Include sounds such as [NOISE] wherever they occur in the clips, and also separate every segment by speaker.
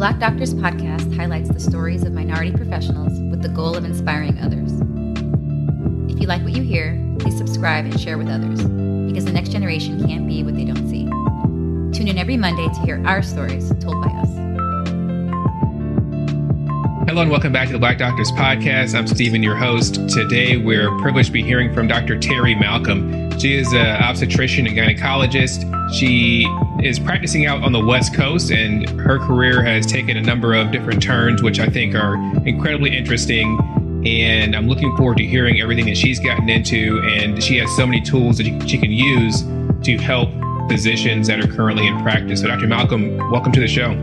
Speaker 1: Black Doctors podcast highlights the stories of minority professionals with the goal of inspiring others. If you like what you hear, please subscribe and share with others because the next generation can't be what they don't see. Tune in every Monday to hear our stories told by us.
Speaker 2: Hello and welcome back to the Black Doctors Podcast. I'm Stephen, your host. Today we're privileged to be hearing from Dr. Terri Malcolm. She is an obstetrician and gynecologist. She is practicing out on the West Coast, and her career has taken a number of different turns, which I think are incredibly interesting. And I'm looking forward to hearing everything that she's gotten into. And she has so many tools that she can use to help physicians that are currently in practice. So, Dr. Malcolm, welcome to the show.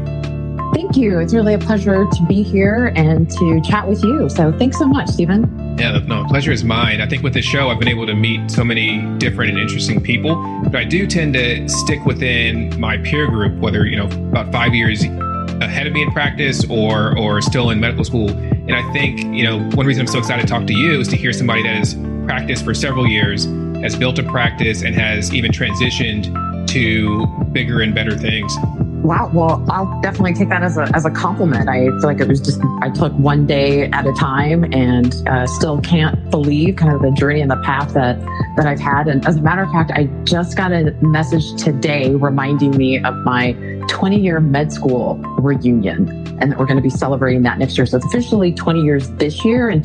Speaker 3: Thank you. It's really a pleasure to be here and to chat with you. So thanks so much, Stephen.
Speaker 2: Yeah, no, pleasure is mine. I think with this show, I've been able to meet so many different and interesting people, but I do tend to stick within my peer group, whether, you know, about five years ahead of me in practice or, or still in medical school. And I think, you know, one reason I'm so excited to talk to you is to hear somebody that has practiced for several years, has built a practice, and has even transitioned to bigger and better things.
Speaker 3: Wow. Well, I'll definitely take that as a, as a compliment. I feel like it was just, I took one day at a time and uh, still can't believe kind of the journey and the path that, that I've had. And as a matter of fact, I just got a message today reminding me of my 20 year med school reunion and that we're going to be celebrating that next year. So it's officially 20 years this year in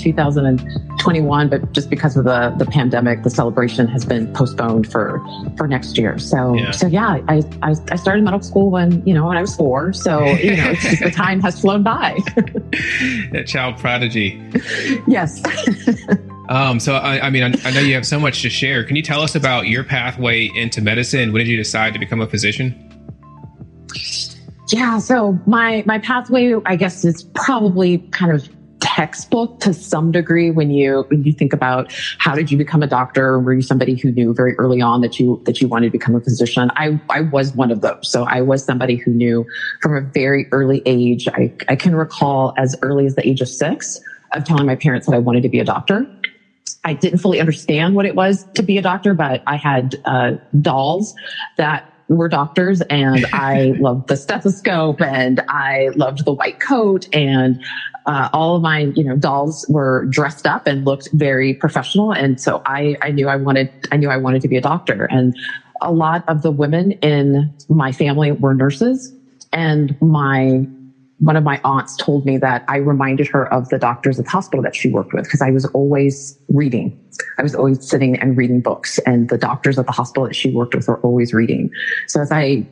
Speaker 3: 2021, but just because of the, the pandemic, the celebration has been postponed for, for next year. So, yeah. so yeah, I, I, I started medical school when, you know, when I was four. So, you know, it's just the [LAUGHS] time has flown by. [LAUGHS]
Speaker 2: that child prodigy.
Speaker 3: Yes. [LAUGHS]
Speaker 2: Um, so, I, I mean, I, I, know you have so much to share. Can you tell us about your pathway into medicine? When did you decide to become a physician?
Speaker 3: Yeah, so my my pathway, I guess, is probably kind of textbook to some degree when you when you think about how did you become a doctor? Were you somebody who knew very early on that you that you wanted to become a physician? I i was one of those. So i was somebody who knew from a very early age. I i can recall as early as the age of six of telling my parents that i wanted to be a doctor. I didn't fully understand what it was to be a doctor, but I had uh, dolls that were doctors and I [LAUGHS] loved the stethoscope and I loved the white coat and uh, all of my, you know, dolls were dressed up and looked very professional. And so I, I knew I wanted, I knew I wanted to be a doctor. And a lot of the women in my family were nurses and my one of my aunts told me that I reminded her of the doctors at the hospital that she worked with because I was always reading. I was always sitting and reading books and the doctors at the hospital that she worked with were always reading. So as I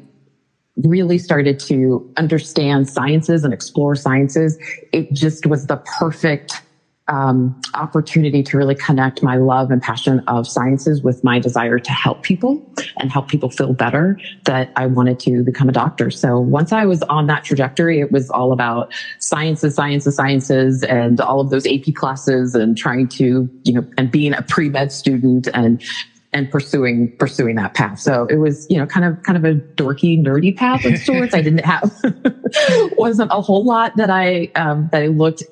Speaker 3: really started to understand sciences and explore sciences, it just was the perfect um, opportunity to really connect my love and passion of sciences with my desire to help people and help people feel better that I wanted to become a doctor. So once I was on that trajectory, it was all about sciences, sciences, sciences, and all of those AP classes and trying to, you know, and being a pre-med student and and pursuing pursuing that path. So it was, you know, kind of kind of a dorky, nerdy path of sorts. I didn't have [LAUGHS] wasn't a whole lot that I um, that I looked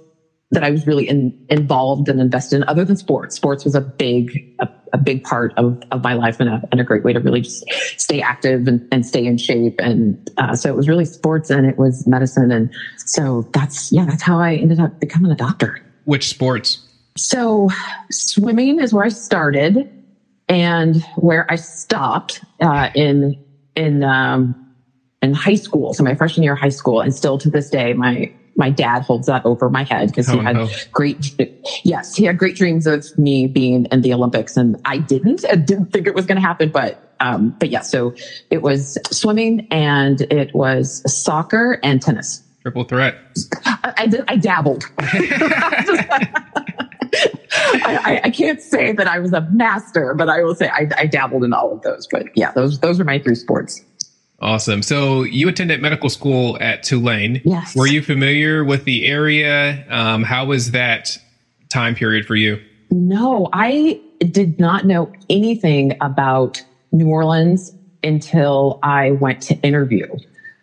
Speaker 3: that I was really in, involved and invested in other than sports. Sports was a big, a, a big part of, of my life and a, and a great way to really just stay active and, and stay in shape. And, uh, so it was really sports and it was medicine. And so that's, yeah, that's how I ended up becoming a doctor.
Speaker 2: Which sports?
Speaker 3: So swimming is where I started and where I stopped, uh, in, in, um, in high school. So my freshman year of high school and still to this day, my, my dad holds that over my head because he oh, had no. great, yes, he had great dreams of me being in the Olympics and I didn't, I didn't think it was going to happen, but, um, but yeah, so it was swimming and it was soccer and tennis.
Speaker 2: Triple threat.
Speaker 3: I, I, did, I dabbled. [LAUGHS] I, I, can't say that I was a master, but I will say I, I dabbled in all of those. But yeah, those those are my three sports.
Speaker 2: Awesome. So you attended medical school at Tulane.
Speaker 3: Yes.
Speaker 2: Were you familiar with the area? Um, how was that time period for you?
Speaker 3: No, I did not know anything about New Orleans until I went to interview.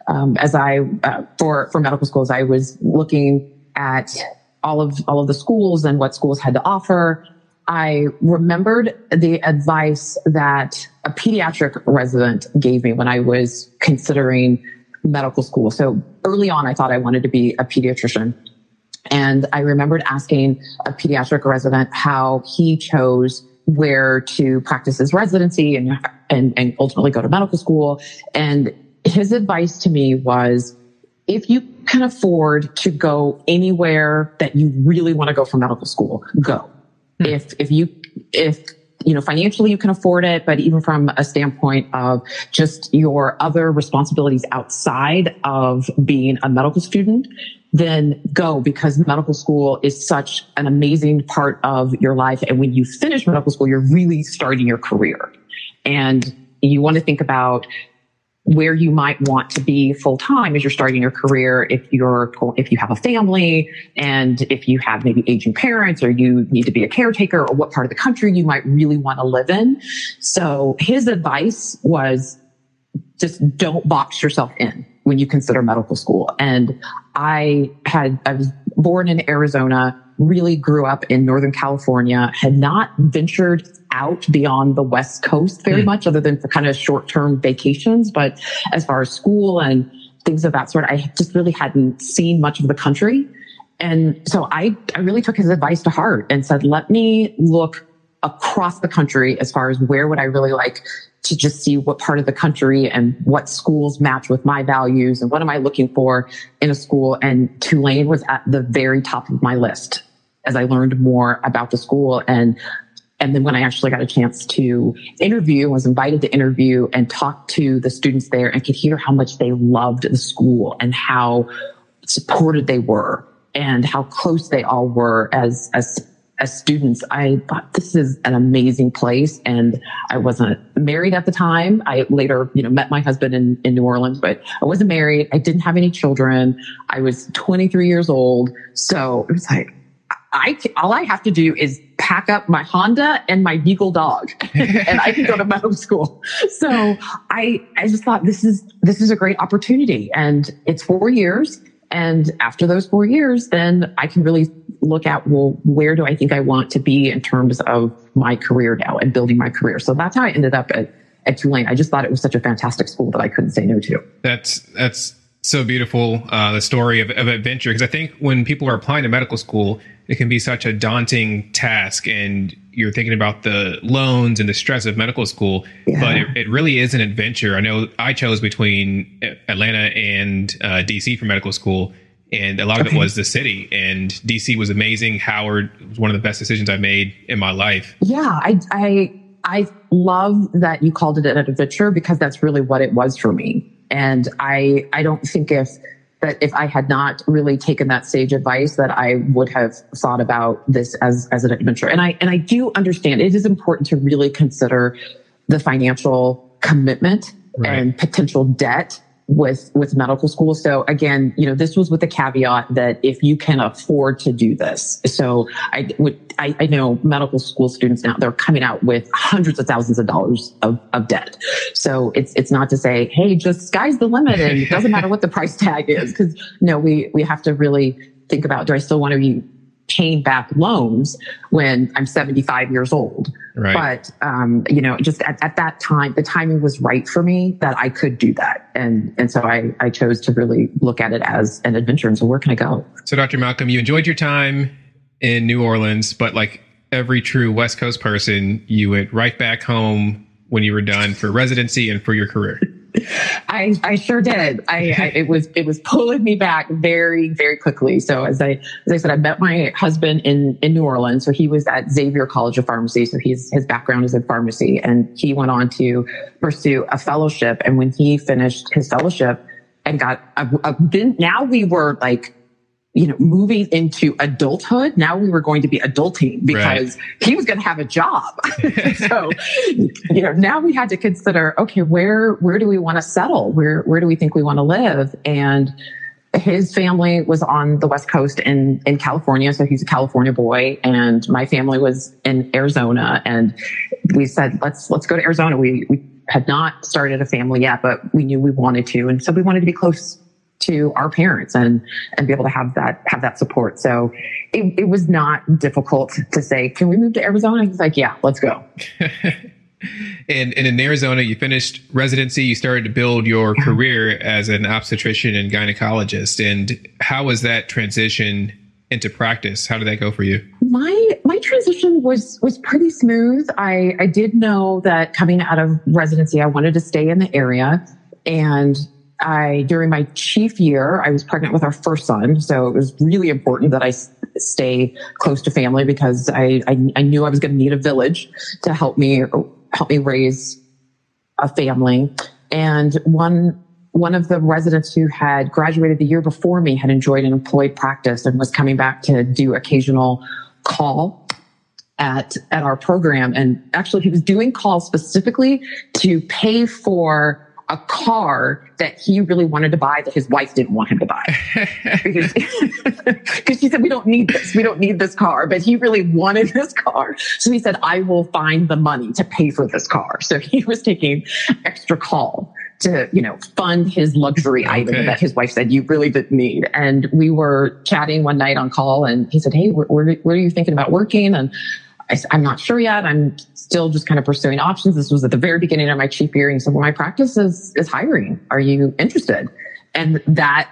Speaker 3: Um, as I uh, for for medical schools, I was looking at all of all of the schools and what schools had to offer. I remembered the advice that a pediatric resident gave me when I was considering medical school. So early on, I thought I wanted to be a pediatrician. And I remembered asking a pediatric resident how he chose where to practice his residency and, and, and ultimately go to medical school. And his advice to me was, if you can afford to go anywhere that you really want to go for medical school, go. Hmm. If, if you, if, you know, financially you can afford it, but even from a standpoint of just your other responsibilities outside of being a medical student, then go because medical school is such an amazing part of your life. And when you finish medical school, you're really starting your career and you want to think about where you might want to be full time as you're starting your career if you're if you have a family and if you have maybe aging parents or you need to be a caretaker or what part of the country you might really want to live in. So his advice was just don't box yourself in when you consider medical school. And i had i was born in arizona really grew up in northern california had not ventured out beyond the West Coast very mm. much, other than for kind of short term vacations. But as far as school and things of that sort, I just really hadn't seen much of the country. And so I, I really took his advice to heart and said, let me look across the country as far as where would I really like to just see what part of the country and what schools match with my values and what am I looking for in a school. And Tulane was at the very top of my list as I learned more about the school. And and then when I actually got a chance to interview, was invited to interview and talk to the students there and could hear how much they loved the school and how supported they were and how close they all were as, as, as students. I thought this is an amazing place. And I wasn't married at the time. I later, you know, met my husband in, in New Orleans, but I wasn't married. I didn't have any children. I was 23 years old. So it was like, I, all I have to do is pack up my Honda and my Beagle dog [LAUGHS] and I can go to medical school. So I, I just thought this is, this is a great opportunity and it's four years. And after those four years, then I can really look at, well, where do I think I want to be in terms of my career now and building my career? So that's how I ended up at, at Tulane. I just thought it was such a fantastic school that I couldn't say no to.
Speaker 2: That's, that's so beautiful. Uh, the story of, of adventure. Cause I think when people are applying to medical school, it can be such a daunting task and you're thinking about the loans and the stress of medical school yeah. but it, it, really is an adventure i know i chose between atlanta and uh, dc for medical school and a lot of okay. it was the city and dc was amazing howard was one of the best decisions i made in my life
Speaker 3: yeah i i i love that you called it an adventure because that's really what it was for me and i i don't think if that if I had not really taken that sage advice, that I would have thought about this as, as an adventure. And I, and I do understand it is important to really consider the financial commitment right. and potential debt with with medical school. So again, you know, this was with the caveat that if you can afford to do this. So I would I, I know medical school students now they're coming out with hundreds of thousands of dollars of, of debt. So it's it's not to say, hey, just sky's the limit and it doesn't matter what the price tag is. Cause no, we we have to really think about do I still want to be paying back loans when I'm 75 years old. Right. But, um, you know, just at, at that time, the timing was right for me that I could do that. And, and so I, I chose to really look at it as an adventure. And so where can I go?
Speaker 2: So Dr. Malcolm, you enjoyed your time in New Orleans, but like every true West Coast person, you went right back home when you were done for residency and for your career.
Speaker 3: I, I sure did. I, I, it was it was pulling me back very very quickly. So as I as I said, I met my husband in in New Orleans. So he was at Xavier College of Pharmacy. So he's his background is in pharmacy, and he went on to pursue a fellowship. And when he finished his fellowship and got a, a, then now we were like you know, moving into adulthood, now we were going to be adulting because right. he was going to have a job. [LAUGHS] [LAUGHS] so, you know, now we had to consider, okay, where, where do we want to settle? Where, where do we think we want to live? And his family was on the West Coast in, in California. So he's a California boy and my family was in Arizona and we said, let's, let's go to Arizona. We, we had not started a family yet, but we knew we wanted to. And so we wanted to be close to our parents and and be able to have that have that support. So it, it was not difficult to say, can we move to Arizona? He's like, yeah, let's go. [LAUGHS]
Speaker 2: And, and in Arizona, you finished residency. You started to build your career as an obstetrician and gynecologist. And how was that transition into practice? How did that go for you?
Speaker 3: My my transition was was pretty smooth. I I did know that coming out of residency, I wanted to stay in the area, and I during my chief year, I was pregnant with our first son, so it was really important that I stay close to family because I I, I knew I was going to need a village to help me help me raise a family. And one one of the residents who had graduated the year before me had enjoyed an employed practice and was coming back to do occasional call at at our program and actually he was doing calls specifically to pay for a car that he really wanted to buy that his wife didn't want him to buy. [LAUGHS] Because, [LAUGHS] she said we don't need this. We don't need this car. But he really wanted this car. So he said i will find the money to pay for this car. So he was taking extra call to you know fund his luxury okay. item that his wife said you really didn't need. And we were chatting one night on call and he said hey where, where, where are you thinking about working? And I, am not sure yet. I'm still just kind of pursuing options. This was at the very beginning of my chief year. And well, my practice is, is hiring. Are you interested? And that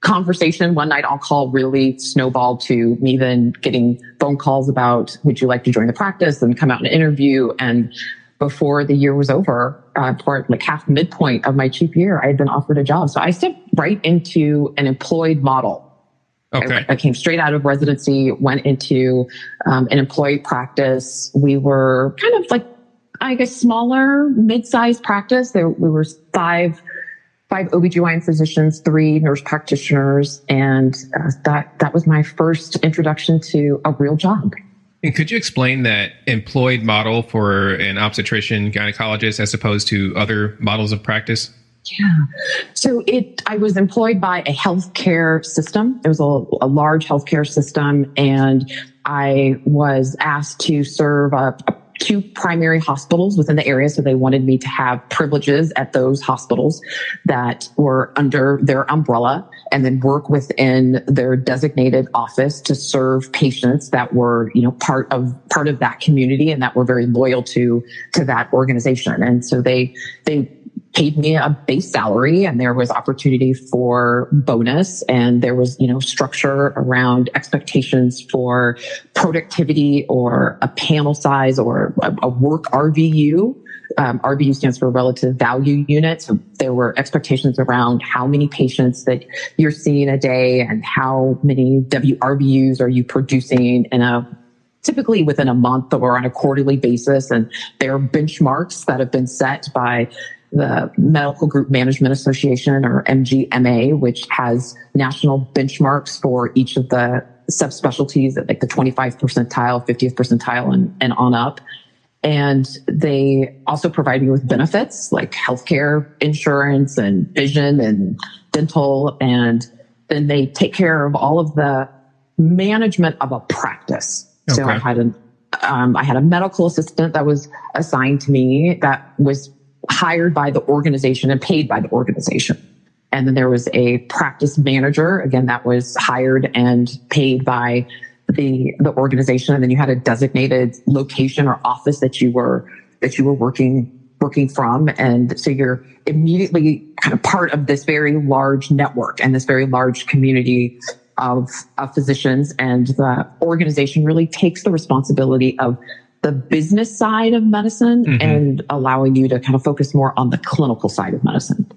Speaker 3: conversation one night on call really snowballed to me then getting phone calls about, would you like to join the practice and come out and interview? And before the year was over, uh, like half midpoint of my chief year, I had been offered a job. So I stepped right into an employed model
Speaker 2: Okay.
Speaker 3: I, I, came straight out of residency, went into um, an employee practice. We were kind of like, I guess, smaller, mid-sized practice. There, we were five, five OBGYN physicians, three nurse practitioners, and uh, that that was my first introduction to a real job.
Speaker 2: And could you explain that employed model for an obstetrician gynecologist as opposed to other models of practice?
Speaker 3: Yeah. So it, I was employed by a healthcare system. It was a, a large healthcare system and I was asked to serve two primary hospitals within the area. So they wanted me to have privileges at those hospitals that were under their umbrella and then work within their designated office to serve patients that were, you know, part of, part of that community and that were very loyal to, to that organization. And so they, they paid me a base salary and there was opportunity for bonus and there was, you know, structure around expectations for productivity or a panel size or a, a work RVU. Um, RVU stands for relative value unit. So there were expectations around how many patients that you're seeing a day and how many WRVUs are you producing in a typically within a month or on a quarterly basis. And there are benchmarks that have been set by the Medical Group Management Association or MGMA, which has national benchmarks for each of the subspecialties at like the 25th percentile, 50th percentile and, and on up. And they also provide me with benefits like healthcare insurance and vision and dental. And then they take care of all of the management of a practice. Okay. So I had an um, I had a medical assistant that was assigned to me that was hired by the organization and paid by the organization. And then there was a practice manager. Again, that was hired and paid by the, the organization. And then you had a designated location or office that you were, that you were working, working from. And so you're immediately kind of part of this very large network and this very large community of, of physicians. And the organization really takes the responsibility of the business side of medicine mm-hmm. and allowing you to kind of focus more on the clinical side of medicine.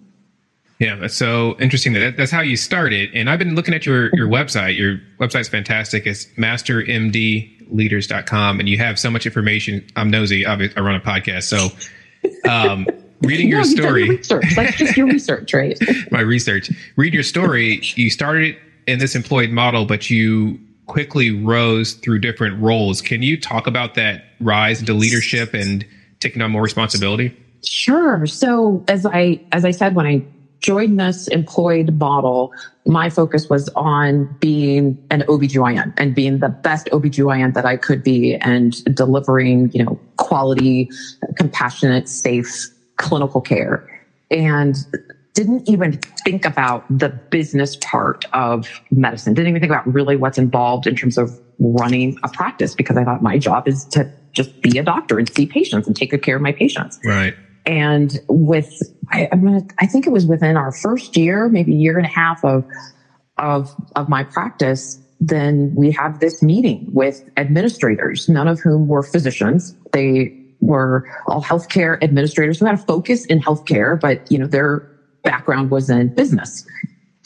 Speaker 2: Yeah, that's so interesting. That that's how you started. And I've been looking at your your website. Your website's fantastic. It's mastermdleaders.com and you have so much information. I'm nosy. I run a podcast, so um, [LAUGHS] reading your story.
Speaker 3: Your research. That's just your research, right? [LAUGHS]
Speaker 2: My research. Read your story. You started in this employed model, but you quickly rose through different roles. Can you talk about that rise into leadership and taking on more responsibility?
Speaker 3: Sure. So as I as I said when I joined this employed model, my focus was on being an OBGYN and being the best OBGYN that I could be and delivering, you know, quality, compassionate, safe clinical care. And didn't even think about the business part of medicine. Didn't even think about really what's involved in terms of running a practice because I thought my job is to just be a doctor and see patients and take good care of my patients.
Speaker 2: Right.
Speaker 3: And with, I, I'm gonna, I think it was within our first year, maybe year and a half of, of, of my practice, then we have this meeting with administrators, none of whom were physicians. They were all healthcare administrators who had a focus in healthcare, but you know, their background was in business.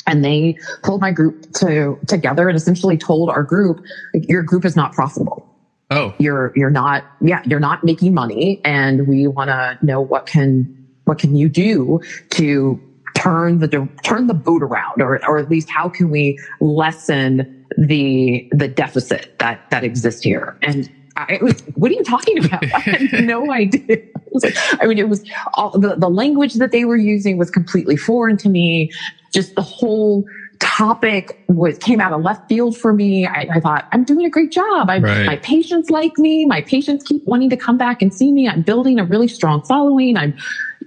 Speaker 3: And they pulled my group to together and essentially told our group, your group is not profitable.
Speaker 2: Oh,
Speaker 3: You're, you're not, yeah, you're not making money. And we want to know what can, what can you do to turn the, turn the boat around or, or at least how can we lessen the, the deficit that, that exists here? And I was, what are you talking about? [LAUGHS] I had no [LAUGHS] idea. I, was like, I mean, it was all the, the language that they were using was completely foreign to me. Just the whole topic was came out of left field for me. I, I thought I'm doing a great job. I,
Speaker 2: Right.
Speaker 3: My patients like me. My patients keep wanting to come back and see me. I'm building a really strong following. I'm,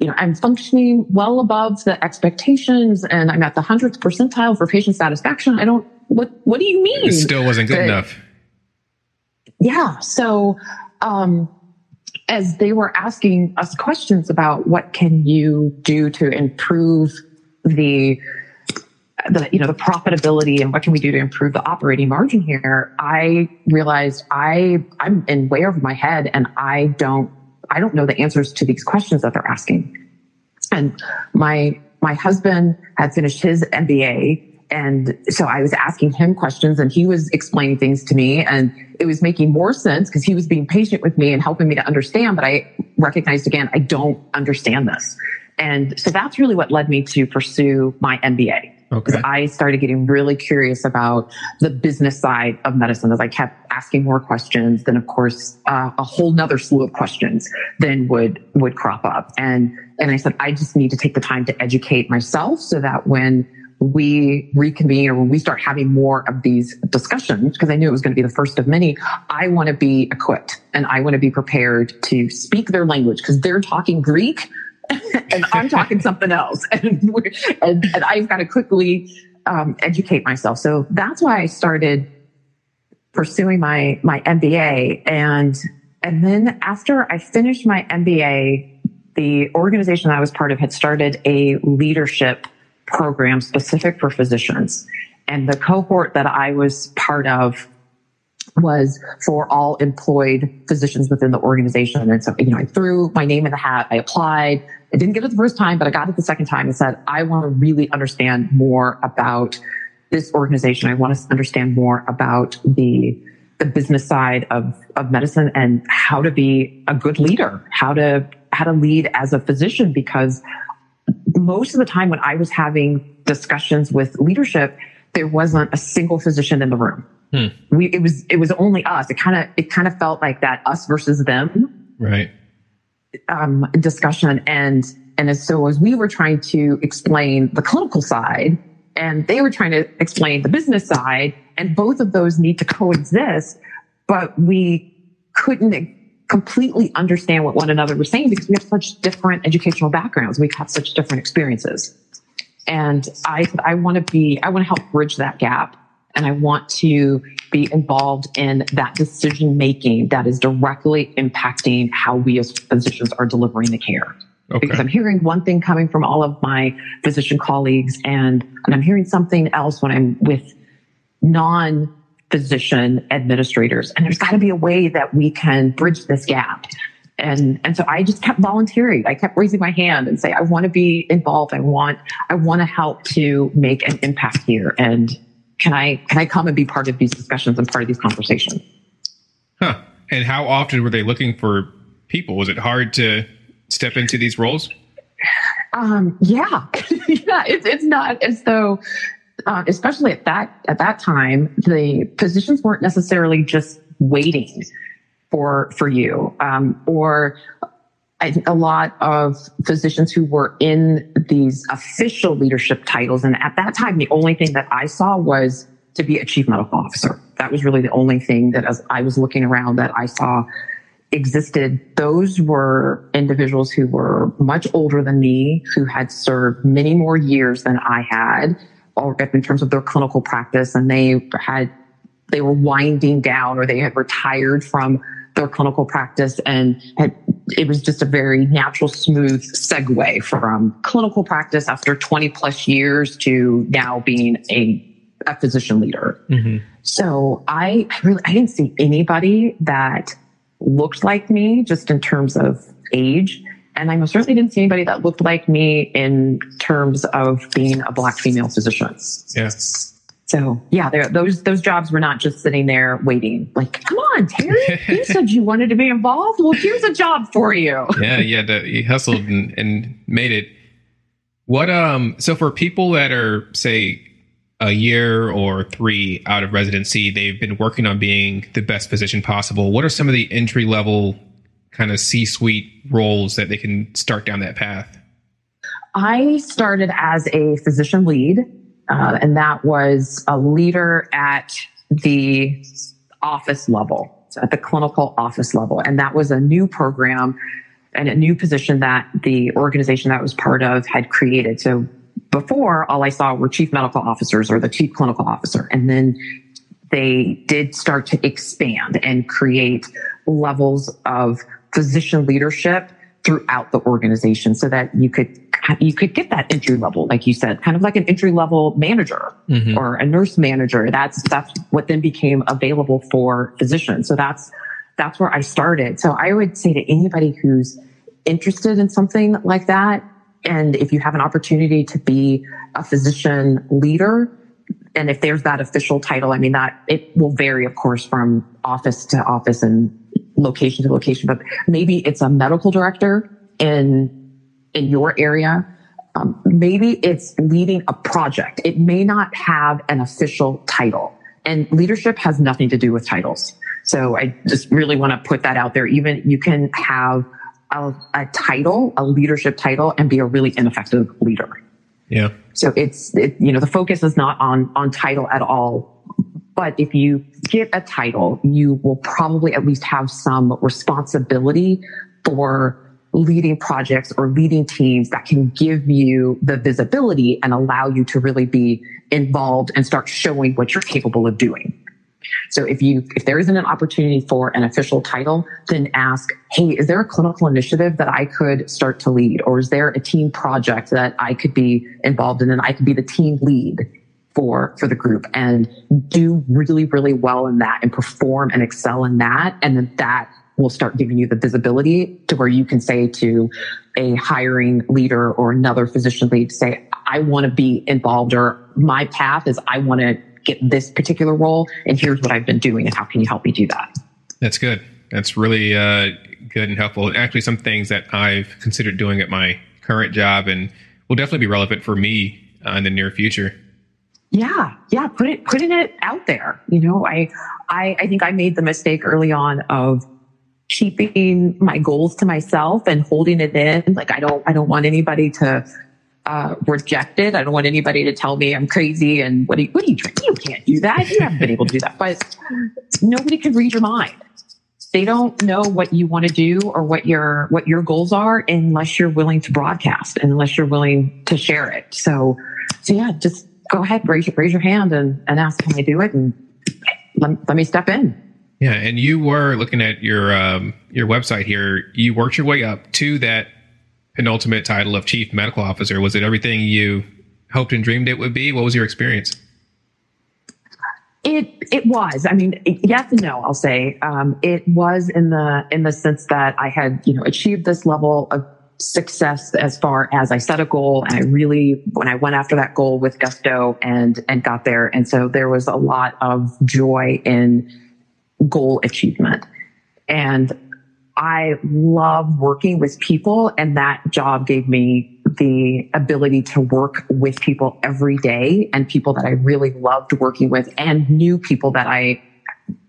Speaker 3: you know, I'm functioning well above the expectations, and I'm at the hundredth percentile for patient satisfaction. I don't. What What do you mean?
Speaker 2: it still wasn't good
Speaker 3: But-
Speaker 2: enough.
Speaker 3: yeah. So, um, as they were asking us questions about what can you do to improve the, the, you know, the profitability and what can we do to improve the operating margin here, I realized I, I'm in way over my head and I don't, I don't know the answers to these questions that they're asking. And my, my husband had finished his MBA. And so I was asking him questions and he was explaining things to me and it was making more sense because he was being patient with me and helping me to understand. But I recognized again, I don't understand this. And so that's really what led me to pursue my MBA.
Speaker 2: Okay.
Speaker 3: Because I started getting really curious about the business side of medicine as I kept asking more questions. Then, of course, uh, a whole nother slew of questions then would would crop up, and and I said I just need to take the time to educate myself so that when we reconvene or when we start having more of these discussions, because I knew it was going to be the first of many, I want to be equipped and I want to be prepared to speak their language because they're talking Greek [LAUGHS] and I'm talking something else. [LAUGHS] And, and, and I've got to quickly um, educate myself. So that's why I started pursuing my, my MBA. And, and then after I finished my MBA, the organization I was part of had started a leadership program specific for physicians. And the cohort that I was part of was for all employed physicians within the organization. And so, you know, I threw my name in the hat. I applied. I didn't get it the first time, but I got it the second time and said, I want to really understand more about this organization. I want to understand more about the, the business side of, of medicine and how to be a good leader, how to, how to lead as a physician because most of the time when I was having discussions with leadership, there wasn't a single physician in the room.
Speaker 2: Hmm.
Speaker 3: We, it was, it was only us. It kind of, it kind of felt like that us versus them,
Speaker 2: Right.
Speaker 3: um, discussion. And, and as, so as we were trying to explain the clinical side and they were trying to explain the business side and both of those need to coexist, but we couldn't completely understand what one another was saying because we have such different educational backgrounds. We have such different experiences. And I, I want to be, I want to help bridge that gap. And I want to be involved in that decision making that is directly impacting how we as physicians are delivering the care. Because I'm hearing one thing coming from all of my physician colleagues and, and I'm hearing something else when I'm with non physician administrators. And there's got to be a way that we can bridge this gap. And, and so I just kept volunteering. I kept raising my hand and say, I want to be involved. I want, I want to help to make an impact here. And can I, can I come and be part of these discussions and part of these conversations?
Speaker 2: Huh. And how often were they looking for people? Was it hard to step into these roles?
Speaker 3: Um, yeah, [LAUGHS] yeah. It's it's not as though, uh, especially at that at that time, the positions weren't necessarily just waiting for for you, um, or I think a lot of physicians who were in these official leadership titles, and at that time, the only thing that I saw was to be a chief medical officer. That was really the only thing that, as I was looking around, that I saw existed, those were individuals who were much older than me, who had served many more years than I had, in terms of their clinical practice, and they had they were winding down or they had retired from their clinical practice and had, it was just a very natural, smooth segue from clinical practice after 20 plus years to now being a, a physician leader. Mm-hmm. So I really, I didn't see anybody that looked like me just in terms of age. And I most certainly didn't see anybody that looked like me in terms of being a black female physician.
Speaker 2: Yes.
Speaker 3: So yeah, those those jobs were not just sitting there waiting. Like, come on, Terri, you [LAUGHS] said you wanted to be involved. Well, here's a job for you.
Speaker 2: yeah, yeah, the, you hustled and, and made it. What um? So for people that are say a year or three out of residency, they've been working on being the best physician possible. What are some of the entry level kind of C suite roles that they can start down that path?
Speaker 3: I started as a physician lead uh, and that was a leader at the office level, so at the clinical office level. And that was a new program and a new position that the organization that was part of had created. So before, all I saw were chief medical officers or the chief clinical officer. And then they did start to expand and create levels of physician leadership throughout the organization so that you could you could get that entry level, like you said, kind of like an entry level manager mm-hmm. or a nurse manager. That's, that's what then became available for physicians. So that's, that's where I started. So I would say to anybody who's interested in something like that, and if you have an opportunity to be a physician leader, and if there's that official title, I mean, that it will vary, of course, from office to office and location to location, but maybe it's a medical director in in your area. Um, maybe it's leading a project. It may not have an official title and leadership has nothing to do with titles. So I just really want to put that out there. Even you can have a, a title, a leadership title and be a really ineffective leader.
Speaker 2: Yeah.
Speaker 3: So it's, it, you know, the focus is not on, on title at all. But if you get a title, you will probably at least have some responsibility for leading projects or leading teams that can give you the visibility and allow you to really be involved and start showing what you're capable of doing. So if you, if there isn't an opportunity for an official title, then ask, Hey, is there a clinical initiative that I could start to lead? Or is there a team project that I could be involved in and I could be the team lead for, for the group and do really, really well in that and perform and excel in that. And then that will start giving you the visibility to where you can say to a hiring leader or another physician lead, say, I want to be involved or my path is I want to get this particular role and here's what I've been doing and how can you help me do that?
Speaker 2: That's good. That's really uh, good and helpful. Actually, some things that I've considered doing at my current job and will definitely be relevant for me uh, in the near future.
Speaker 3: Yeah, yeah, put it putting it out there. You know, I I I think I made the mistake early on of keeping my goals to myself and holding it in. Like I don't, I don't want anybody to uh, reject it. I don't want anybody to tell me I'm crazy and what are you, what are you doing? You can't do that. You haven't been able to do that. But nobody can read your mind. They don't know what you want to do or what your what your goals are unless you're willing to broadcast and unless you're willing to share it. So, so yeah, just go ahead, raise your raise your hand and, and ask, can I do it? And let, let me step in.
Speaker 2: Yeah, and you were looking at your um, your website here. You worked your way up to that penultimate title of chief medical officer. Was it everything you hoped and dreamed it would be? What was your experience?
Speaker 3: It it was. I mean, yes and no. I'll say um, it was in the in the sense that I had you know achieved this level of success as far as I set a goal and I really when I went after that goal with gusto and and got there and so there was a lot of joy in goal achievement. And I love working with people and that job gave me the ability to work with people every day and people that I really loved working with and new people that I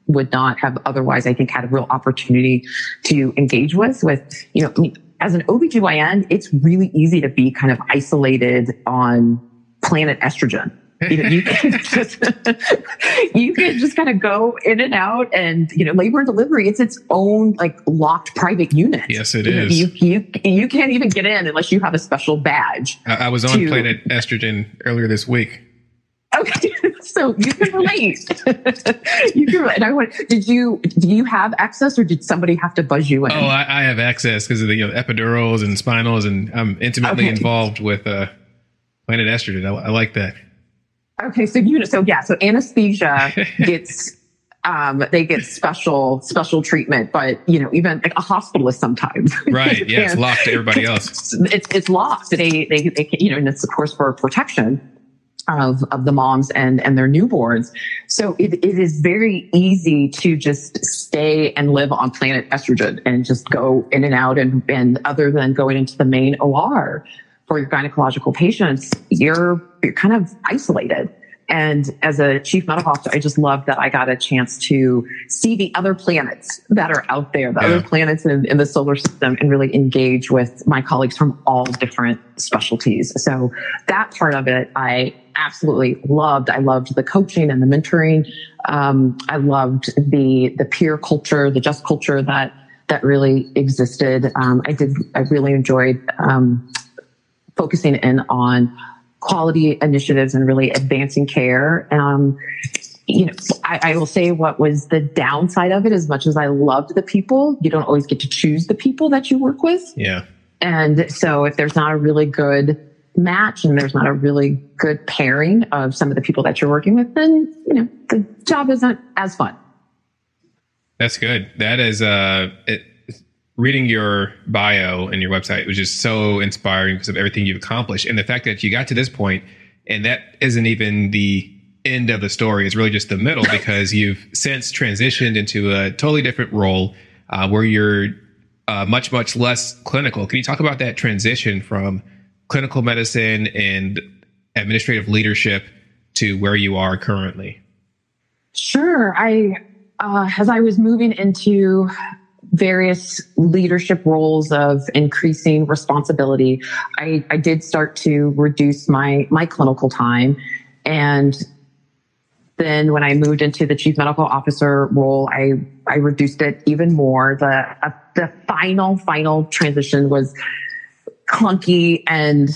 Speaker 3: would not have otherwise, I think had a real opportunity to engage with, with, you know, as an OBGYN, it's really easy to be kind of isolated on planet estrogen you know, you can [LAUGHS] just you can just kind of go in and out, and you know, labor and delivery. It's its own like locked private unit.
Speaker 2: Yes, it
Speaker 3: you
Speaker 2: is.
Speaker 3: Know, you, you you can't even get in unless you have a special badge.
Speaker 2: I, I was on to, Planet Estrogen earlier this week.
Speaker 3: Okay, [LAUGHS] so you can relate. [LAUGHS] you can relate. And I want. Did you do you have access, or did somebody have to buzz you in?
Speaker 2: Oh, I, I have access because of the you know, epidurals and spinals, and I'm intimately
Speaker 3: Okay.
Speaker 2: involved with uh, planet estrogen. I, I like that.
Speaker 3: Okay, so you so yeah, so anesthesia [LAUGHS] gets um they get special special treatment, but you know even like a hospitalist sometimes. [LAUGHS]
Speaker 2: Right? Yeah, it's locked to everybody else.
Speaker 3: It's it's locked. They they they can- you know and it's of course for protection of of the moms and and their newborns. So it, it is very easy to just stay and live on planet estrogen and just go in and out and and other than going into the main OR for your gynecological patients, you're you're kind of isolated. And as a chief medical officer, I just love that I got a chance to see the other planets that are out there, the
Speaker 2: Yeah.
Speaker 3: other planets in, in the solar system, and really engage with my colleagues from all different specialties. So that part of it, I absolutely loved. I loved the coaching and the mentoring. Um, I loved the the peer culture, the just culture that that really existed. Um, I did. I really enjoyed um, focusing in on quality initiatives and really advancing care. Um, you know, I, I will say what was the downside of it. As much as I loved the people, you don't always get to choose the people that you work with.
Speaker 2: Yeah.
Speaker 3: And so if there's not a really good match and there's not a really good pairing of some of the people that you're working with, then, you know, the job isn't as fun.
Speaker 2: That's good. That is uh it, reading your bio and your website was just so inspiring because of everything you've accomplished and the fact that you got to this point and that isn't even the end of the story. It's really just the middle [LAUGHS] because you've since transitioned into a totally different role uh, where you're uh, much much less clinical. Can you talk about that transition from clinical medicine and administrative leadership to where you are currently?
Speaker 3: Sure. I, uh, as I was moving into various leadership roles of increasing responsibility, I, I did start to reduce my, my clinical time. And then when I moved into the chief medical officer role, I, I reduced it even more. The, uh, the final, final transition was clunky and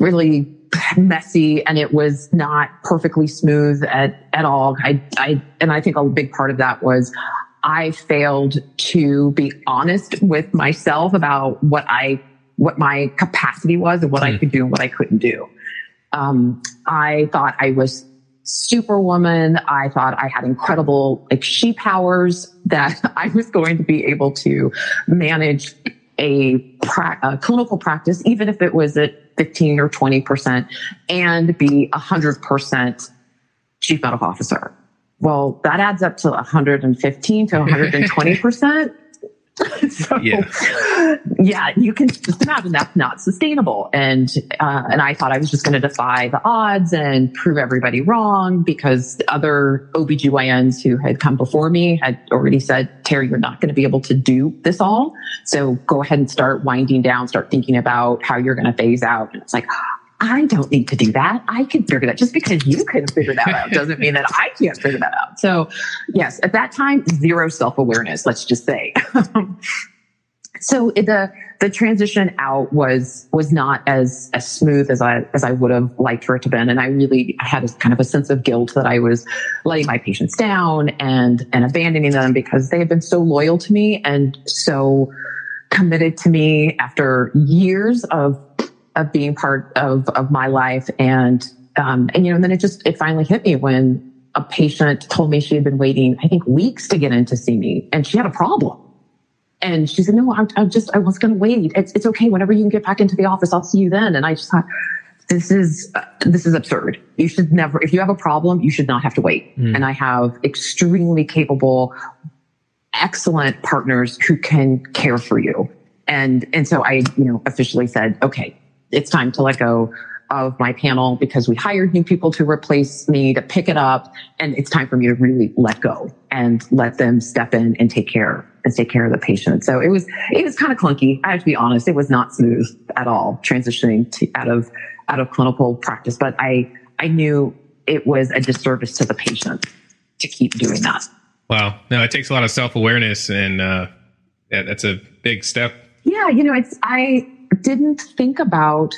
Speaker 3: really messy and it was not perfectly smooth at, at all. I, I, and I think a big part of that was I failed to be honest with myself about what I, what my capacity was and what I
Speaker 2: Hmm.
Speaker 3: could do and what I couldn't do. Um, I thought I was superwoman. I thought I had incredible like she powers that [LAUGHS] I was going to be able to manage a, pra- a clinical practice, even if it was at 15 or 20% and be 100% chief medical officer. Well, that adds up to 115 to 120%. [LAUGHS] so,
Speaker 2: Yeah.
Speaker 3: yeah, you can just imagine that's not sustainable. And, uh, and I thought I was just going to defy the odds and prove everybody wrong because other OBGYNs who had come before me had already said, Terri, you're not going to be able to do this all. So go ahead and start winding down, start thinking about how you're going to phase out. And it's like, I don't need to do that. I can figure that. Just because you can figure that out doesn't mean that I can't figure that out. So, yes, at that time, zero self awareness. Let's just say. [LAUGHS] so the the transition out was was not as as smooth as I as I would have liked for it to been, and I really had a kind of a sense of guilt that I was letting my patients down and and abandoning them because they had been so loyal to me and so committed to me after years of of being part of of my life. And um and you know and then it just it finally hit me when a patient told me she had been waiting i think weeks to get in to see me and she had a problem. And she said no i'm, I'm just i was going to wait. It's, it's okay. Whenever you can get back into the office i'll see you then. And i just thought this is uh, this is absurd. You should never if you have a problem you should not have to wait. And i have extremely capable excellent partners who can care for you. And, and so I, you know, officially said, okay, it's time to let go of my panel because we hired new people to replace me to pick it up. And it's time for me to really let go and let them step in and take care and take care of the patient. So it was, it was kind of clunky. I have to be honest. It was not smooth at all transitioning to, out of, out of clinical practice, but I, I knew it was a disservice to the patient to keep doing that.
Speaker 2: Wow. No, it takes a lot of self awareness, and uh, that, that's a big step.
Speaker 3: Yeah, you know, it's I didn't think about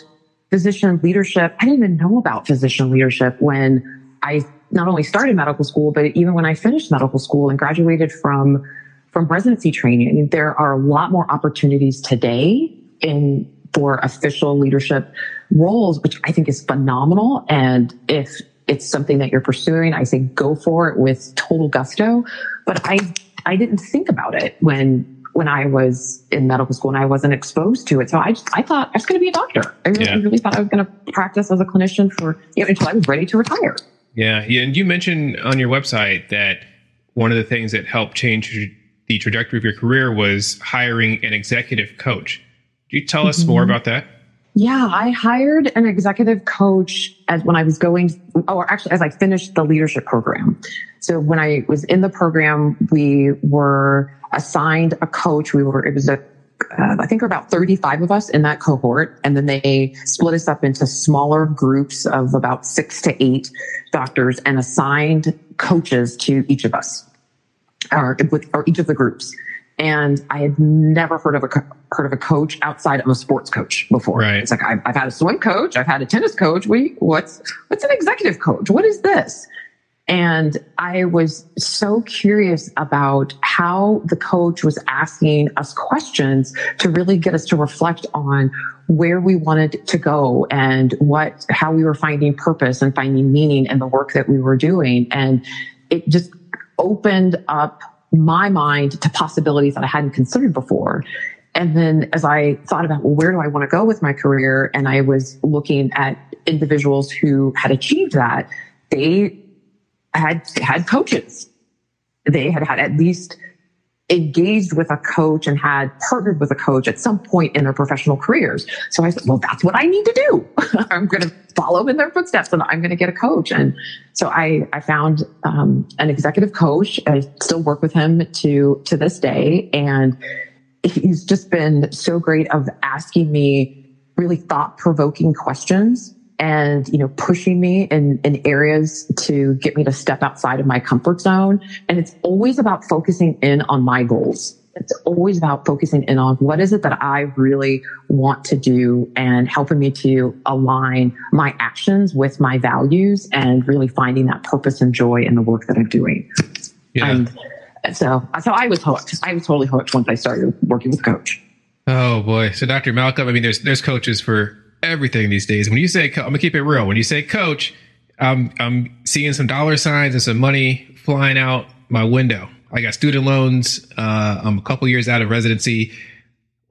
Speaker 3: physician leadership. I didn't even know about physician leadership when I not only started medical school, but even when I finished medical school and graduated from, from residency training, there are a lot more opportunities today in for official leadership roles, which I think is phenomenal. And if it's something that you're pursuing, I say go for it with total gusto. But I, I didn't think about it when when I was in medical school and I wasn't exposed to it. So I just, I thought I was going to be a doctor. I really, yeah. really thought I was going to practice as a clinician for, you know, until I was ready to retire.
Speaker 2: Yeah. Yeah. And you mentioned on your website that one of the things that helped change the trajectory of your career was hiring an executive coach. Do you tell us mm-hmm. more about that?
Speaker 3: Yeah, I hired an executive coach as when I was going, or actually as I finished the leadership program. So when I was in the program, we were assigned a coach. We were, it was a, uh, I think about 35 of us in that cohort. And then they split us up into smaller groups of about six to eight doctors and assigned coaches to each of us or, or each of the groups. And I had never heard of a, heard of a coach outside of a sports coach before.
Speaker 2: Right.
Speaker 3: It's like, I've, I've had a swim coach. I've had a tennis coach. Wait, what's, what's an executive coach? What is this? And I was so curious about how the coach was asking us questions to really get us to reflect on where we wanted to go and what, how we were finding purpose and finding meaning in the work that we were doing. And it just opened up my mind to possibilities that I hadn't considered before. And then as I thought about, well, where do I want to go with my career? And I was looking at individuals who had achieved that, they had had coaches. They had had at least engaged with a coach and had partnered with a coach at some point in their professional careers. So I said, well, that's what I need to do. [LAUGHS] I'm going to follow in their footsteps and I'm going to get a coach. And so I, I found um, an executive coach. I still work with him to, to this day. And he's just been so great of asking me really thought provoking questions and you know pushing me in in areas to get me to step outside of my comfort zone and it's always about focusing in on my goals it's always about focusing in on what is it that I really want to do and helping me to align my actions with my values and really finding that purpose and joy in the work that I'm doing. Yeah. And so, so I was hooked. I was totally hooked once I started working with coach.
Speaker 2: Oh boy. So Dr. Malcolm, I mean, there's, there's coaches for everything these days. When you say, I'm gonna keep it real. When you say coach, I'm I'm seeing some dollar signs and some money flying out my window. I got student loans. Uh, I'm a couple years out of residency.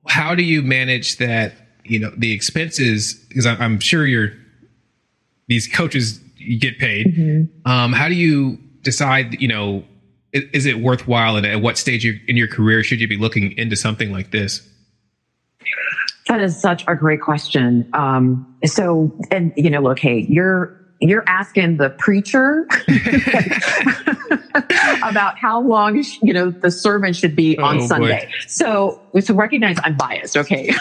Speaker 2: How do you manage that? You know the expenses because I'm sure you're these coaches you get paid. Mm-hmm. Um, how do you decide? You know, is, it worthwhile, and at what stage in your career should you be looking into something like this?
Speaker 3: That is such a great question. Um, so, and you know, look, hey, you're you're asking the preacher [LAUGHS] about how long you know the sermon should be on oh, Sunday. Boy. So, so recognize I'm biased. Okay,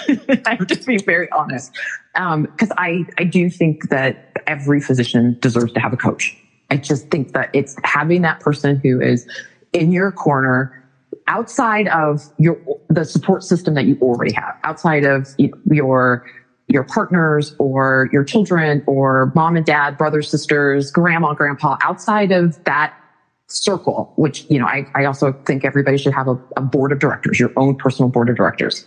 Speaker 3: I'm just being very honest because um, I I do think that every physician deserves to have a coach. I just think that it's having that person who is in your corner outside of your the support system that you already have, outside of your your partners or your children or mom and dad, brothers, sisters, grandma, grandpa, outside of that circle, which, you know, I, I also think everybody should have a, a board of directors, your own personal board of directors.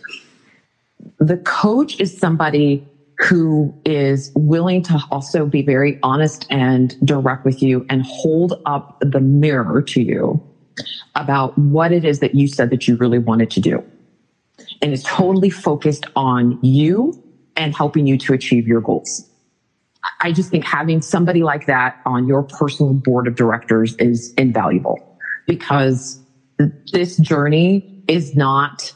Speaker 3: The coach is somebody who is willing to also be very honest and direct with you and hold up the mirror to you about what it is that you said that you really wanted to do. And is totally focused on you and helping you to achieve your goals. I just think having somebody like that on your personal board of directors is invaluable because this journey is not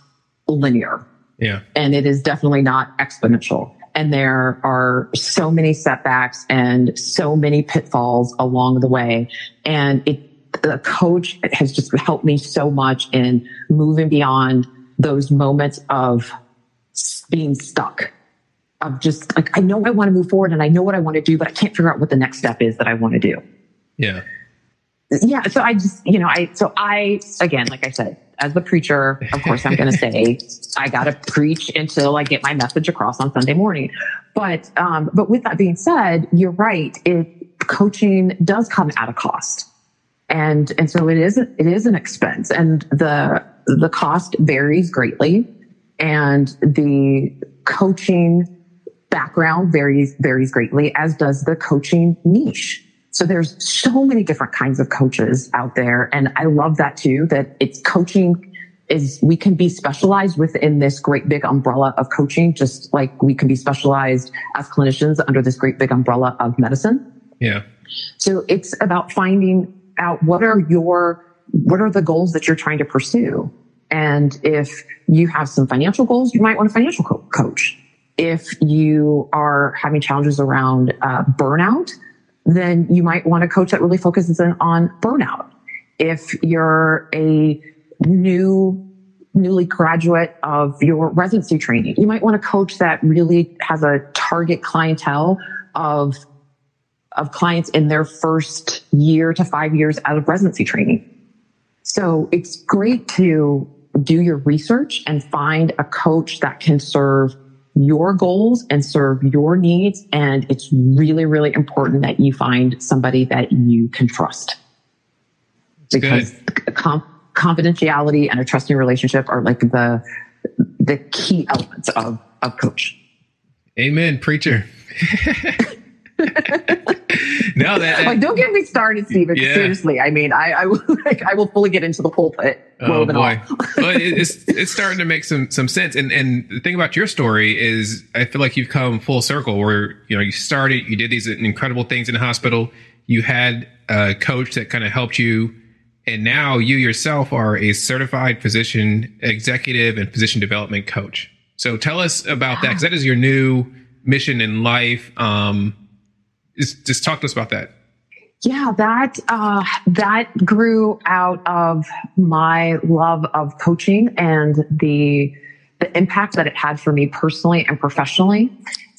Speaker 3: linear.
Speaker 2: Yeah.
Speaker 3: And it is definitely not exponential. And there are so many setbacks and so many pitfalls along the way. And it the coach has just helped me so much in moving beyond those moments of being stuck of just like, I know I want to move forward and I know what I want to do, but I can't figure out what the next step is that I want to do.
Speaker 2: Yeah.
Speaker 3: Yeah. So I just, you know, I, so I, again, like I said, as the preacher, of course, I'm going to say [LAUGHS] I got to preach until I get my message across on Sunday morning. But, um, but with that being said, you're right. It, coaching does come at a cost. And, and so it is, it is an expense and the, the cost varies greatly and the coaching background varies, varies greatly, as does the coaching niche. So there's so many different kinds of coaches out there. And I love that too, that it's coaching is we can be specialized within this great big umbrella of coaching, just like we can be specialized as clinicians under this great big umbrella of medicine.
Speaker 2: Yeah.
Speaker 3: So it's about finding out what are your, what are the goals that you're trying to pursue? And if you have some financial goals, you might want a financial co- coach. If you are having challenges around uh, burnout, then you might want a coach that really focuses in on burnout. If you're a new newly graduate of your residency training, you might want a coach that really has a target clientele of of clients in their first year to five years out of residency training. So it's great to do your research and find a coach that can serve your goals and serve your needs. And it's really, really important that you find somebody that you can trust. Because com- confidentiality and a trusting relationship are like the the key elements of, of coach.
Speaker 2: Amen, preacher. [LAUGHS] [LAUGHS] no, that,
Speaker 3: like don't get me started, Stephen. Yeah. Seriously, I mean, I, I will [LAUGHS] like I will fully get into the pulpit.
Speaker 2: Oh boy, but [LAUGHS] it's it's starting to make some some sense. And and the thing about your story is, I feel like you've come full circle. Where you know you started, you did these incredible things in the hospital. You had a coach that kind of helped you, and now you yourself are a certified physician executive and physician development coach. So tell us about that because that is your new mission in life. Um, just, just talk to us about that.
Speaker 3: Yeah, that uh, that grew out of my love of coaching and the the impact that it had for me personally and professionally,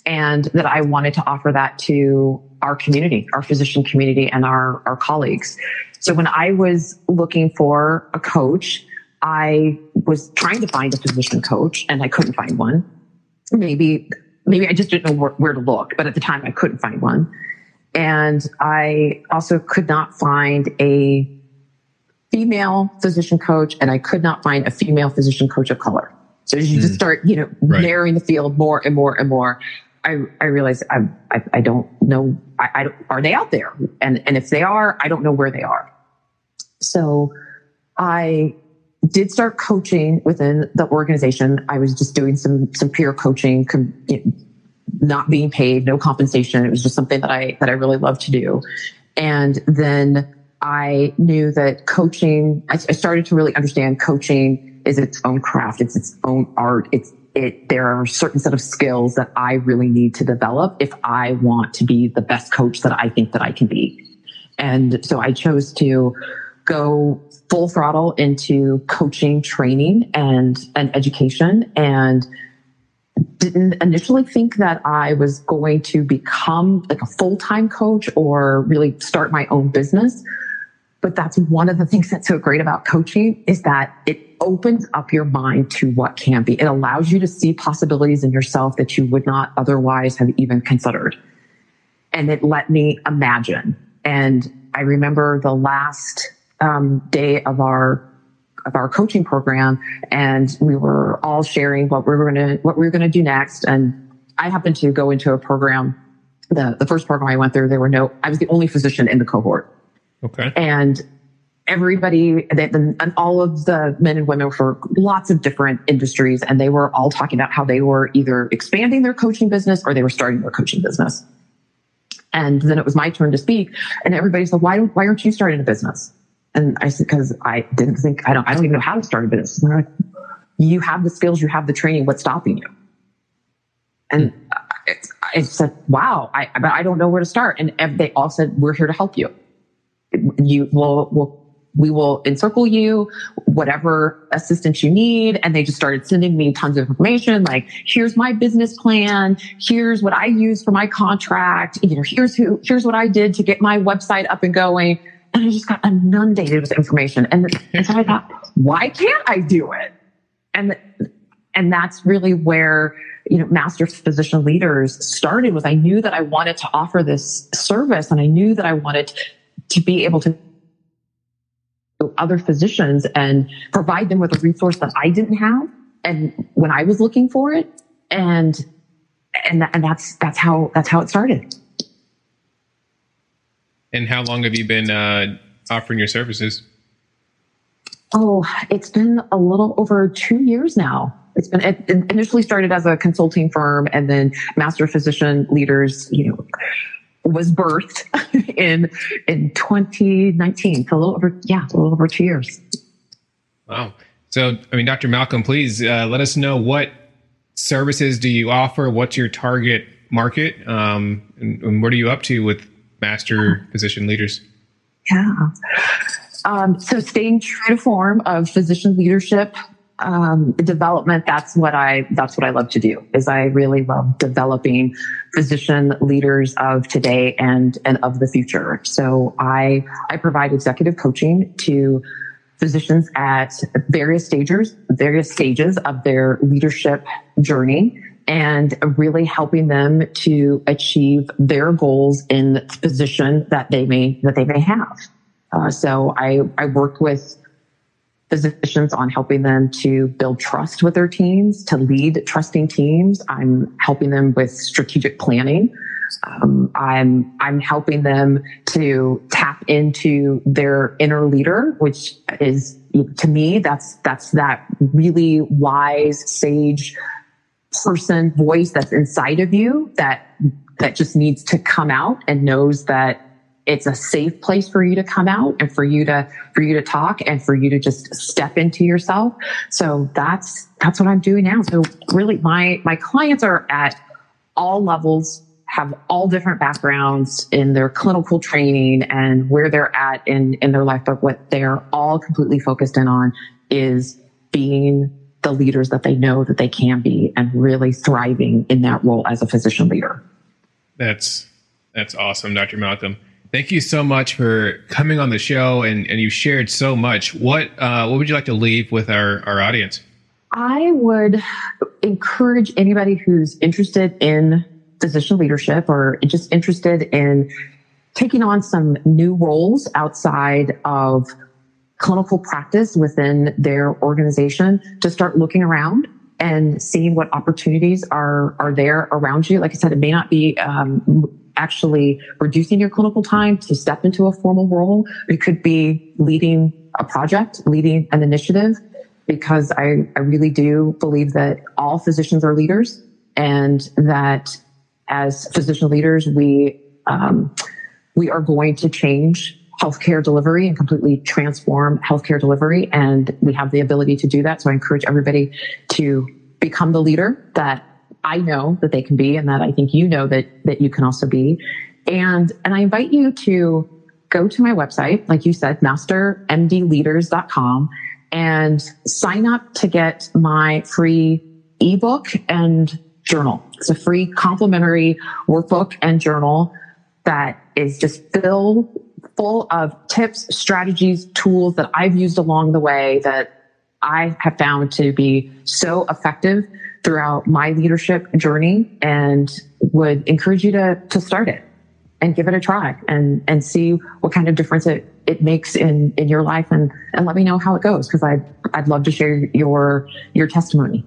Speaker 3: and that I wanted to offer that to our community, our physician community, and our our colleagues. So when I was looking for a coach, I was trying to find a physician coach, and I couldn't find one. Maybe maybe I just didn't know where, where to look, but at the time I couldn't find one. And I also could not find a female physician coach and I could not find a female physician coach of color. So as you mm. just start, you know, right. narrowing the field more and more and more, I, I realized I, I, I don't know. I, I don't, are they out there? And, and if they are, I don't know where they are. So I did start coaching within the organization. I was just doing some, some peer coaching, not being paid, no compensation. It was just something that I, that I really loved to do. And then I knew that coaching, I, I started to really understand coaching is its own craft. It's its own art. It's, it, there are a certain set of skills that I really need to develop if I want to be the best coach that I think that I can be. And so I chose to go full throttle into coaching training and, and education and didn't initially think that I was going to become like a full-time coach or really start my own business. But that's one of the things that's so great about coaching is that it opens up your mind to what can be. It allows you to see possibilities in yourself that you would not otherwise have even considered. And it let me imagine. And I remember the last um, day of our of our coaching program and we were all sharing what we were going to, what we were going to do next. And I happened to go into a program, the, the first program I went through, there were no, I was the only physician in the cohort.
Speaker 2: Okay.
Speaker 3: And everybody they, and all of the men and women were for lots of different industries and they were all talking about how they were either expanding their coaching business or they were starting their coaching business and then it was my turn to speak and everybody said why don't why aren't you starting a business and I said, cause I didn't think, I don't, I don't even know how to start a business. And they're like, you have the skills, you have the training. What's stopping you? And hmm. I said, wow, I, but I don't know where to start. And they all said, we're here to help you. You will, will we will encircle you, whatever assistance you need. And they just started sending me tons of information. Like, here's my business plan. Here's what I use for my contract. You know, here's who, here's what I did to get my website up and going. And I just got inundated with information. And, and so I thought, why can't I do it? And, and that's really where you know, master physician leaders started was I knew that I wanted to offer this service and I knew that I wanted to be able to other physicians and provide them with a resource that I didn't have and when I was looking for it and and and that's that's how that's how it started.
Speaker 2: And how long have you been uh, offering your services?
Speaker 3: Oh, it's been a little over two years now. It's been it initially started as a consulting firm, and then Master Physician Leaders, you know, was birthed [LAUGHS] in in 2019. So a little over, yeah, a little over two years.
Speaker 2: Wow. So, I mean, Dr. Malcolm, please uh, let us know what services do you offer? What's your target market? Um, and, and what are you up to with Master Physician Leaders?
Speaker 3: Yeah. Um, so staying true to form of physician leadership um, development that's what i that's what i love to do is i really love developing physician leaders of today and and of the future so i i provide executive coaching to physicians at various stages various stages of their leadership journey and really helping them to achieve their goals in the position that they may that they may have uh, so I, I work with physicians on helping them to build trust with their teams, to lead trusting teams. I'm helping them with strategic planning. Um, I'm I'm helping them to tap into their inner leader, which is to me that's that's that really wise, sage person voice that's inside of you that that just needs to come out and knows that it's a safe place for you to come out and for you to for you to talk and for you to just step into yourself. So that's that's what i'm doing now. So really my my clients are at all levels have all different backgrounds in their clinical training and where they're at in in their life. But what they're all completely focused in on is being the leaders that they know that they can be and really thriving in that role as a physician leader
Speaker 2: that's that's awesome dr malcolm Thank you so much for coming on the show and, and you shared so much. What uh, what would you like to leave with our, our audience?
Speaker 3: I would encourage anybody who's interested in physician leadership or just interested in taking on some new roles outside of clinical practice within their organization to start looking around and seeing what opportunities are are there around you. Like I said, it may not be um, actually reducing your clinical time to step into a formal role. It could be leading a project, leading an initiative, because I, I really do believe that all physicians are leaders and that as physician leaders, we, um, we are going to change healthcare delivery and completely transform healthcare delivery. And we have the ability to do that. So I encourage everybody to become the leader that I know that they can be and that I think you know that, that you can also be. And, and I invite you to go to my website, like you said, mastermdleaders.com and sign up to get my free ebook and journal. It's a free complimentary workbook and journal that is just filled full of tips, strategies, tools that I've used along the way that I have found to be so effective throughout my leadership journey and would encourage you to, to start it and give it a try and, and see what kind of difference it, it makes in, in your life and, and let me know how it goes because I'd, I'd love to share your, your testimony.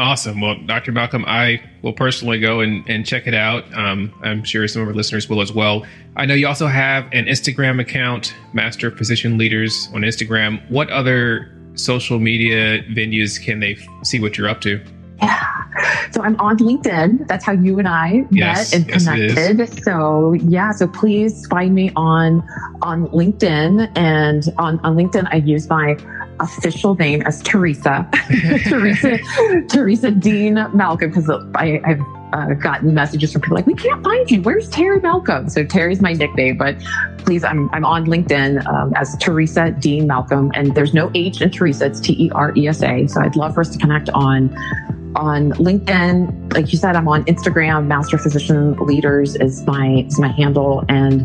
Speaker 2: Awesome. Well, Dr. Malcolm, I will personally go and, and check it out. Um, I'm sure some of our listeners will as well. I know you also have an Instagram account, Master Physician Leaders on Instagram. What other social media venues can they f- see what you're up to?
Speaker 3: Yeah. So I'm on LinkedIn. That's how you and I
Speaker 2: yes,
Speaker 3: met and
Speaker 2: yes,
Speaker 3: connected. So yeah, so please find me on on LinkedIn and on, on LinkedIn I use my official name as Teresa. [LAUGHS] Teresa Teresa Dean Malcolm because I I've uh, gotten messages from people like, we can't find you. Where's Terri Malcolm? So Terri's my nickname, but please, I'm, I'm on LinkedIn um, as Teresa Dean Malcolm, and there's no H in Teresa. It's T E R E S A. So I'd love for us to connect on on LinkedIn. Like you said, I'm on Instagram. Master Physician Leaders is my is my handle, and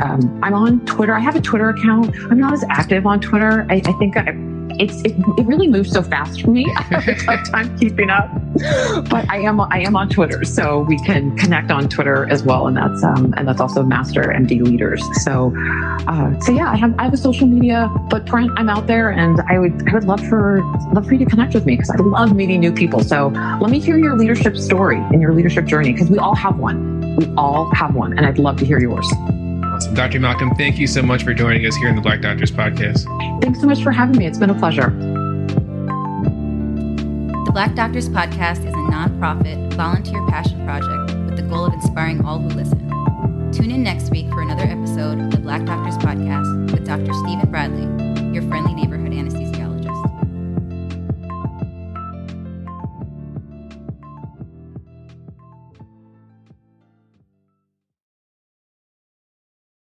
Speaker 3: um, I'm on Twitter. I have a Twitter account. I'm not as active on Twitter. I, I think I, it's it, it really moves so fast for me. [LAUGHS] I have a tough [LAUGHS] time keeping up. but I am I am on Twitter, so we can connect on Twitter as well, and that's um, and that's also Master MD Leaders. So, uh, so yeah, I have I have a social media footprint. I'm out there, and I would I would love for love for you to connect with me because I love meeting new people. So let me hear your leadership story and your leadership journey because we all have one. We all have one, and I'd love to hear yours.
Speaker 2: Dr. Malcolm, thank you so much for joining us here in the Black Doctors Podcast.
Speaker 3: Thanks so much for having me. It's been a pleasure.
Speaker 1: The Black Doctors Podcast is a nonprofit, volunteer passion project with the goal of inspiring all who listen. Tune in next week for another episode of the Black Doctors Podcast with Dr. Stephen Bradley, your friendly neighborhood anesthesiologist.